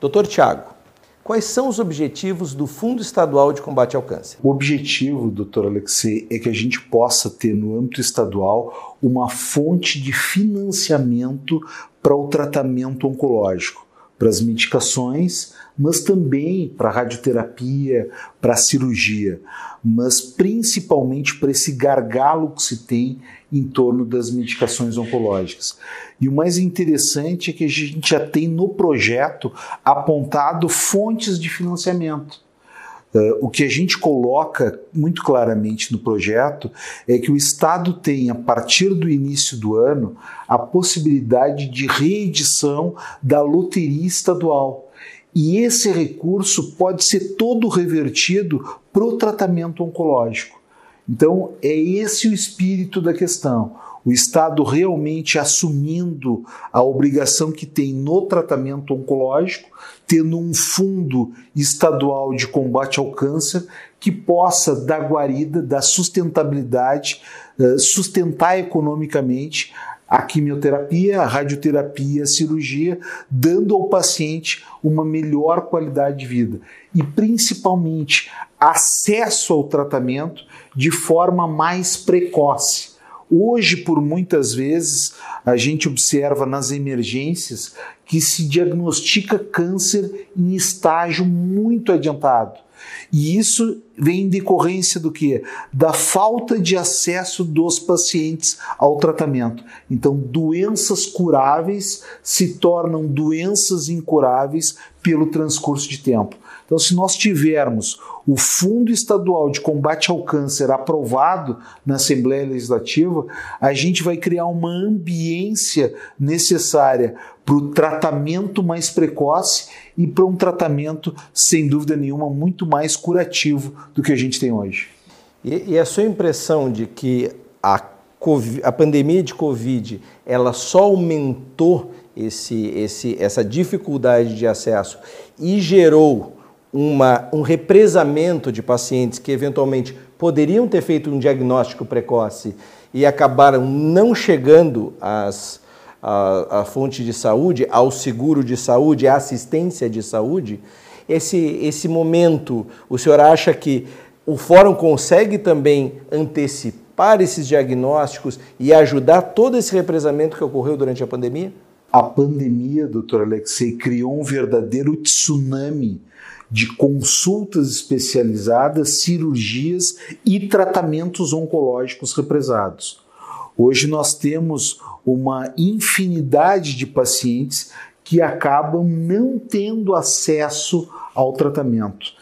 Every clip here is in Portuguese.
Doutor Tiago, quais são os objetivos do Fundo Estadual de Combate ao Câncer? O objetivo, doutor Alexei, é que a gente possa ter no âmbito estadual uma fonte de financiamento para o tratamento oncológico, para as medicações, mas também para radioterapia, para cirurgia, mas principalmente para esse gargalo que se tem em torno das medicações oncológicas. E o mais interessante é que a gente já tem no projeto apontado fontes de financiamento. Uh, o que a gente coloca muito claramente no projeto é que o Estado tem, a partir do início do ano, a possibilidade de reedição da loteria estadual. E esse recurso pode ser todo revertido para o tratamento oncológico. Então, é esse o espírito da questão. O Estado realmente assumindo a obrigação que tem no tratamento oncológico, tendo um fundo estadual de combate ao câncer que possa dar guarida, dar sustentabilidade, eh, sustentar economicamente a quimioterapia, a radioterapia, a cirurgia, dando ao paciente uma melhor qualidade de vida e principalmente acesso ao tratamento de forma mais precoce. Hoje, por muitas vezes, a gente observa nas emergências que se diagnostica câncer em estágio muito adiantado. E isso vem em decorrência do que? Da falta de acesso dos pacientes ao tratamento. Então, doenças curáveis se tornam doenças incuráveis pelo transcurso de tempo. Então, se nós tivermos o Fundo Estadual de Combate ao Câncer aprovado na Assembleia Legislativa, a gente vai criar uma ambiência necessária para o tratamento mais precoce e para um tratamento, sem dúvida nenhuma, muito mais curativo do que a gente tem hoje. E, e a sua impressão de que a, COVID, a pandemia de Covid ela só aumentou esse, esse, essa dificuldade de acesso e gerou uma, um represamento de pacientes que eventualmente poderiam ter feito um diagnóstico precoce e acabaram não chegando às, à, à fonte de saúde, ao seguro de saúde, à assistência de saúde, esse, esse momento, o senhor acha que o fórum consegue também antecipar esses diagnósticos e ajudar todo esse represamento que ocorreu durante a pandemia? A pandemia, doutor Alexei, criou um verdadeiro tsunami de consultas especializadas, cirurgias e tratamentos oncológicos represados. Hoje nós temos uma infinidade de pacientes que acabam não tendo acesso ao tratamento.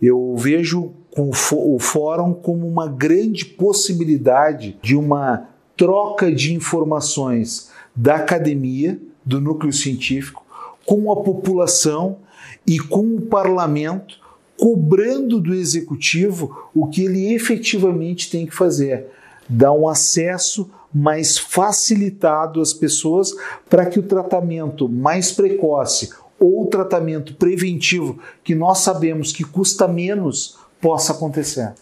Eu vejo o fórum como uma grande possibilidade de uma troca de informações da academia, do núcleo científico, com a população e com o parlamento cobrando do executivo o que ele efetivamente tem que fazer, dar um acesso mais facilitado às pessoas para que o tratamento mais precoce ou tratamento preventivo, que nós sabemos que custa menos, possa acontecer.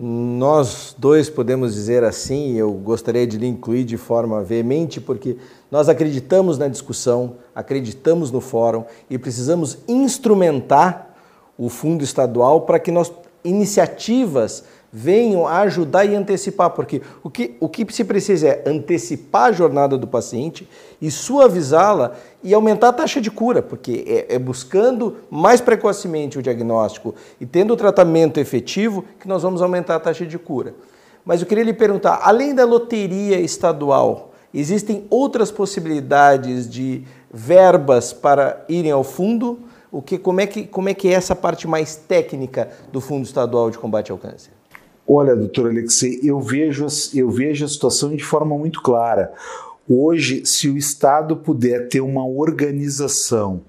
Nós dois podemos dizer assim, eu gostaria de lhe incluir de forma veemente, porque nós acreditamos na discussão, acreditamos no fórum e precisamos instrumentar o fundo estadual para que nós iniciativas venham ajudar e antecipar, porque o que, o que se precisa é antecipar a jornada do paciente e suavizá-la e aumentar a taxa de cura, porque é, é, buscando mais precocemente o diagnóstico e tendo o tratamento efetivo que nós vamos aumentar a taxa de cura. Mas eu queria lhe perguntar, além da loteria estadual, existem outras possibilidades de verbas para irem ao fundo? O que, como, é que, como é que é essa parte mais técnica do Fundo Estadual de Combate ao Câncer? Olha, doutor Alexei, eu vejo, eu vejo a situação de forma muito clara. Hoje, se o Estado puder ter uma organização,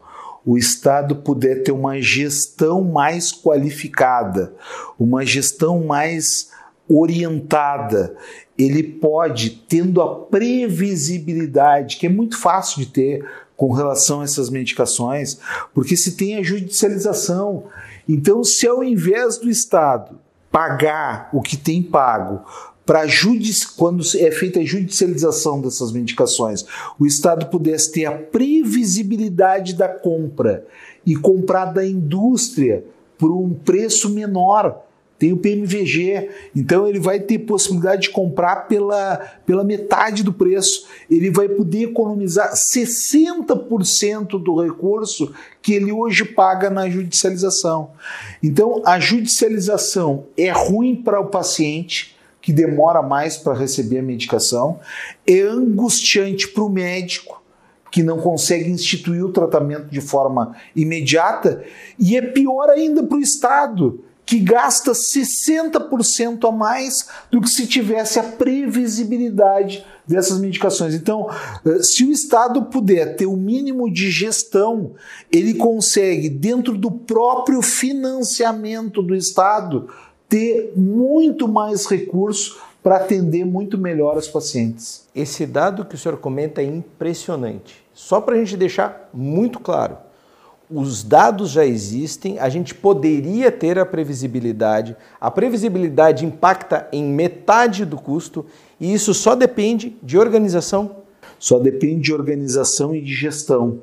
o Estado puder ter uma gestão mais qualificada, uma gestão mais orientada, ele pode, tendo a previsibilidade, que é muito fácil de ter com relação a essas medicações, porque se tem a judicialização. Então, se ao invés do Estado pagar o que tem pago para quando é feita a judicialização dessas medicações, o Estado pudesse ter a previsibilidade da compra e comprar da indústria por um preço menor tem o PMVG, então ele vai ter possibilidade de comprar pela, pela metade do preço. Ele vai poder economizar 60% do recurso que ele hoje paga na judicialização. Então, a judicialização é ruim para o paciente, que demora mais para receber a medicação, é angustiante para o médico, que não consegue instituir o tratamento de forma imediata, e é pior ainda para o Estado que gasta 60% a mais do que se tivesse a previsibilidade dessas medicações. Então, eh, se o Estado puder ter o mínimo de gestão, ele consegue, dentro do próprio financiamento do Estado, ter muito mais recursos para atender muito melhor os pacientes. Esse dado que o senhor comenta é impressionante. Só para a gente deixar muito claro os dados já existem, a gente poderia ter a previsibilidade. A previsibilidade impacta em metade do custo e isso só depende de organização. Só depende de organização e de gestão.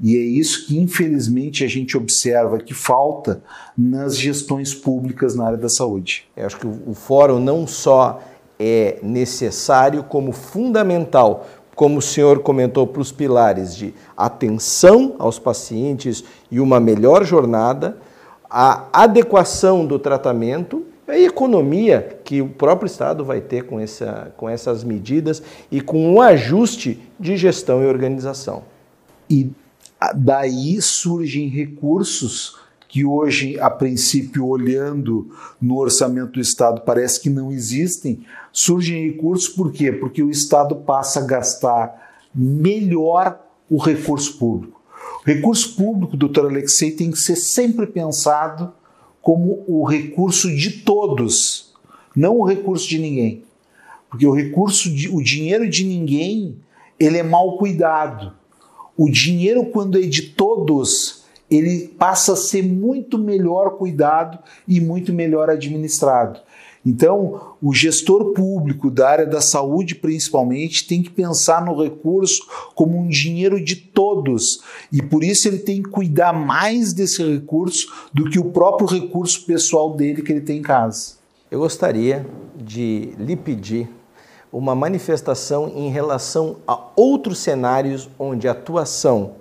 E é isso que, infelizmente, a gente observa que falta nas gestões públicas na área da saúde. Eu acho que o fórum não só é necessário, como fundamental como o senhor comentou, para os pilares de atenção aos pacientes e uma melhor jornada, a adequação do tratamento a economia que o próprio Estado vai ter com, essa, com essas medidas e com um ajuste de gestão e organização. E daí surgem recursos que hoje, a princípio, olhando no orçamento do Estado, parece que não existem, surgem recursos por quê? Porque o Estado passa a gastar melhor o recurso público. O recurso público, doutor Alexei, tem que ser sempre pensado como o recurso de todos, não o recurso de ninguém. Porque o recurso, de, o dinheiro de ninguém, ele é mal cuidado. O dinheiro, quando é de todos, ele passa a ser muito melhor cuidado e muito melhor administrado. Então, o gestor público da área da saúde, principalmente, tem que pensar no recurso como um dinheiro de todos e por isso ele tem que cuidar mais desse recurso do que o próprio recurso pessoal dele que ele tem em casa. Eu gostaria de lhe pedir uma manifestação em relação a outros cenários onde a atuação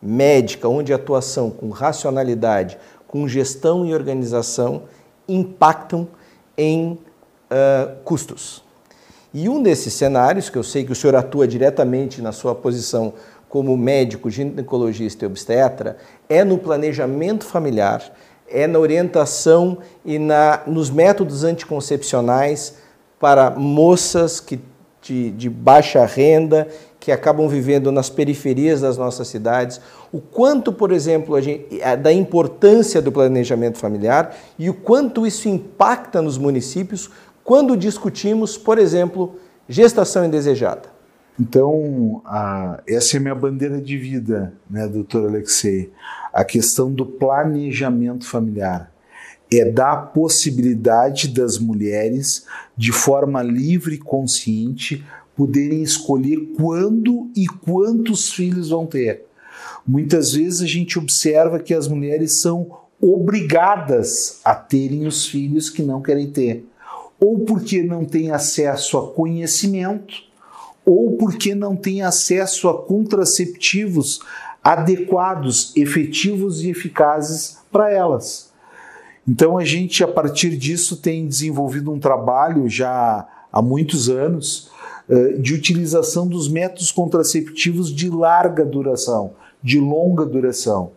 médica, onde a atuação com racionalidade, com gestão e organização impactam em uh, custos. E um desses cenários, que eu sei que o senhor atua diretamente na sua posição como médico, ginecologista e obstetra, é no planejamento familiar, é na orientação e na, nos métodos anticoncepcionais para moças que, de, de baixa renda que acabam vivendo nas periferias das nossas cidades, o quanto, por exemplo, gente, da importância do planejamento familiar e o quanto isso impacta nos municípios quando discutimos, por exemplo, gestação indesejada. Então, a, essa é a minha bandeira de vida, né, doutor Alexei? A questão do planejamento familiar. É dar a possibilidade das mulheres, de forma livre e consciente, poderem escolher quando e quantos filhos vão ter. Muitas vezes a gente observa que as mulheres são obrigadas a terem os filhos que não querem ter, ou porque não têm acesso a conhecimento, ou porque não têm acesso a contraceptivos adequados, efetivos e eficazes para elas. Então a gente, a partir disso, tem desenvolvido um trabalho já há muitos anos de utilização dos métodos contraceptivos de larga duração, de longa duração.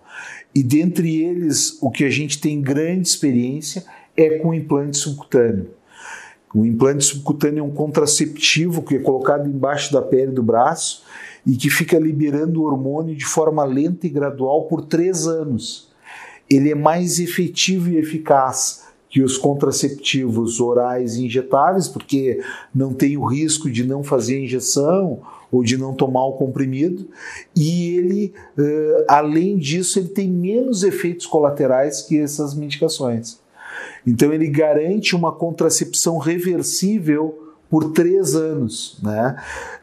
E dentre eles, o que a gente tem grande experiência é com o implante subcutâneo. O implante subcutâneo é um contraceptivo que é colocado embaixo da pele do braço e que fica liberando o hormônio de forma lenta e gradual por três anos. Ele é mais efetivo e eficaz que os contraceptivos orais injetáveis, porque não tem o risco de não fazer injeção ou de não tomar o comprimido, e ele, uh, além disso, ele tem menos efeitos colaterais que essas medicações. Então ele garante uma contracepção reversível por três anos, né?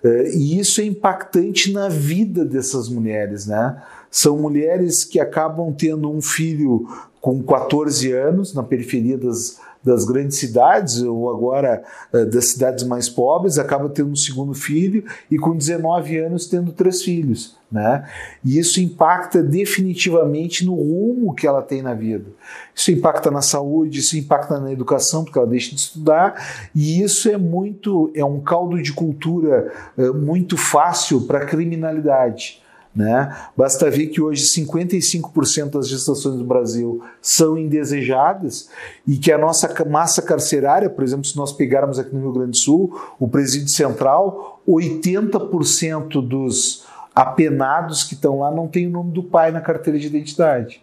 Uh, e isso é impactante na vida dessas mulheres, né? São mulheres que acabam tendo um filho com 14 anos na periferia das, das grandes cidades, ou agora uh, das cidades mais pobres, acaba tendo um segundo filho e com 19 anos tendo três filhos. Né? E isso impacta definitivamente no rumo que ela tem na vida. Isso impacta na saúde, isso impacta na educação, porque ela deixa de estudar, e isso é muito, é um caldo de cultura uh, muito fácil para a criminalidade. Né? Basta ver que hoje 55% das gestações do Brasil são indesejadas e que a nossa massa carcerária, por exemplo, se nós pegarmos aqui no Rio Grande do Sul, o presídio central, 80% dos apenados que estão lá não tem o nome do pai na carteira de identidade.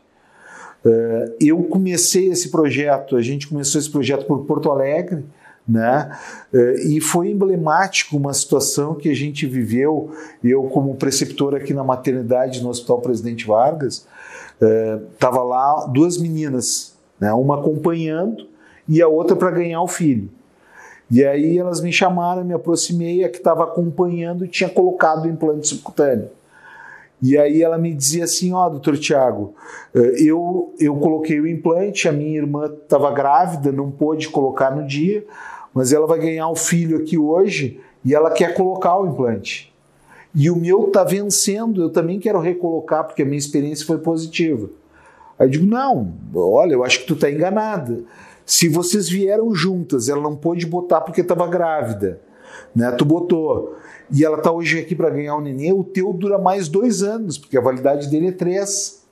Eh, eu comecei esse projeto, a gente começou esse projeto por Porto Alegre, né? Eh, e foi emblemático uma situação que a gente viveu, eu como preceptor aqui na maternidade no Hospital Presidente Vargas, estava eh, lá duas meninas, né? uma acompanhando e a outra para ganhar o filho. E aí elas me chamaram, me aproximei, a que estava acompanhando tinha colocado o implante subcutâneo. E aí ela me dizia assim, ó, oh, doutor Tiago, eh, eu, eu coloquei o implante, a minha irmã estava grávida, não pôde colocar no dia, mas ela vai ganhar o filho aqui hoje e ela quer colocar o implante. E o meu está vencendo, eu também quero recolocar, porque a minha experiência foi positiva. Aí eu digo, não, olha, eu acho que tu está enganada. Se vocês vieram juntas, ela não pôde botar porque estava grávida, né? Tu botou. E ela está hoje aqui para ganhar o nenê, o teu dura mais dois anos, porque a validade dele é três.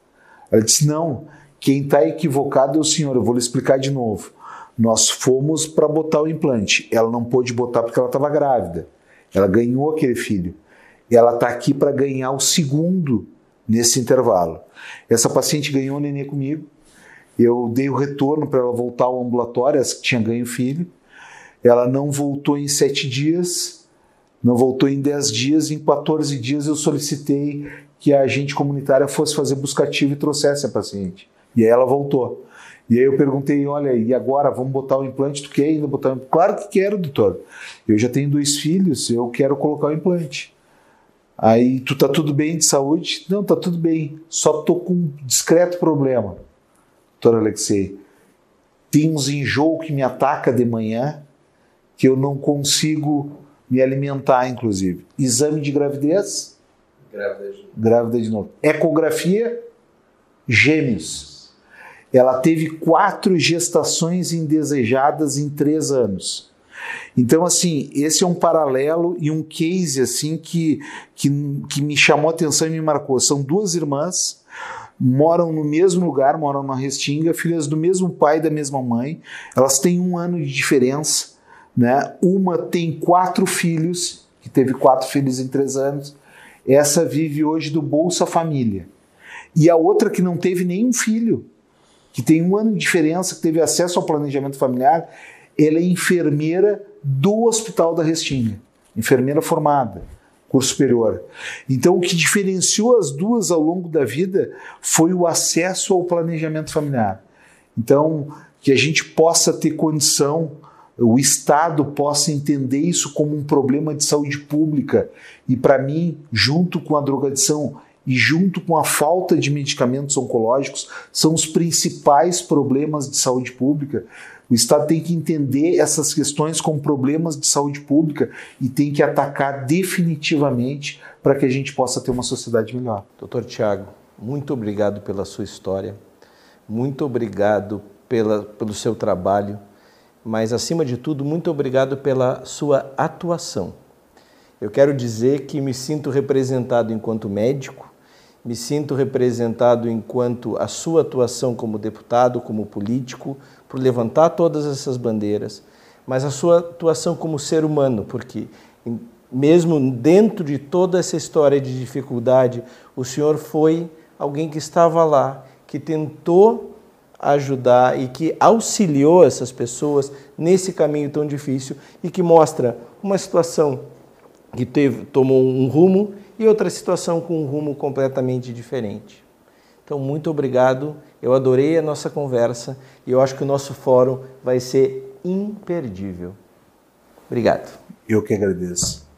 Ela disse, não, quem está equivocado é o senhor, eu vou lhe explicar de novo. Nós fomos para botar o implante. Ela não pôde botar porque ela estava grávida. Ela ganhou aquele filho. Ela está aqui para ganhar o segundo nesse intervalo. Essa paciente ganhou o nenê comigo. Eu dei o retorno para ela voltar ao ambulatório, essa que tinha ganho filho. Ela não voltou em sete dias, não voltou em dez dias. Em 14 dias eu solicitei que a agente comunitária fosse fazer buscativo e trouxesse a paciente. E aí ela voltou. E aí eu perguntei, olha, e agora vamos botar o implante? Tu quer ainda botar o implante? Claro que quero, doutor. Eu já tenho dois filhos, eu quero colocar o implante. Aí, tu tá tudo bem de saúde? Não, tá tudo bem. Só tô com um discreto problema, doutor Alexei. Tem uns enjoo que me ataca de manhã, que eu não consigo me alimentar, inclusive. Exame de gravidez? Grávida de novo. Grávida de novo. Ecografia? Gêmeos ela teve quatro gestações indesejadas em três anos. Então, assim, esse é um paralelo e um case assim que, que, que me chamou a atenção e me marcou. São duas irmãs, moram no mesmo lugar, moram na Restinga, filhas do mesmo pai e da mesma mãe. Elas têm um ano de diferença. Né? Uma tem quatro filhos, que teve quatro filhos em três anos. Essa vive hoje do Bolsa Família. E a outra que não teve nenhum filho que tem um ano de diferença, que teve acesso ao planejamento familiar, ela é enfermeira do Hospital da Restinga, enfermeira formada, curso superior. Então, o que diferenciou as duas ao longo da vida foi o acesso ao planejamento familiar. Então, que a gente possa ter condição, o Estado possa entender isso como um problema de saúde pública e, para mim, junto com a drogadição, e, junto com a falta de medicamentos oncológicos, são os principais problemas de saúde pública. O Estado tem que entender essas questões como problemas de saúde pública e tem que atacar definitivamente para que a gente possa ter uma sociedade melhor. Doutor Tiago, muito obrigado pela sua história, muito obrigado pela, pelo seu trabalho, mas acima de tudo, muito obrigado pela sua atuação. Eu quero dizer que me sinto representado enquanto médico, me sinto representado enquanto a sua atuação como deputado, como político, por levantar todas essas bandeiras, mas a sua atuação como ser humano, porque mesmo dentro de toda essa história de dificuldade, o senhor foi alguém que estava lá, que tentou ajudar e que auxiliou essas pessoas nesse caminho tão difícil e que mostra uma situação que teve, tomou um rumo e outra situação com um rumo completamente diferente. Então, muito obrigado. Eu adorei a nossa conversa e eu acho que o nosso fórum vai ser imperdível. Obrigado. Eu que agradeço.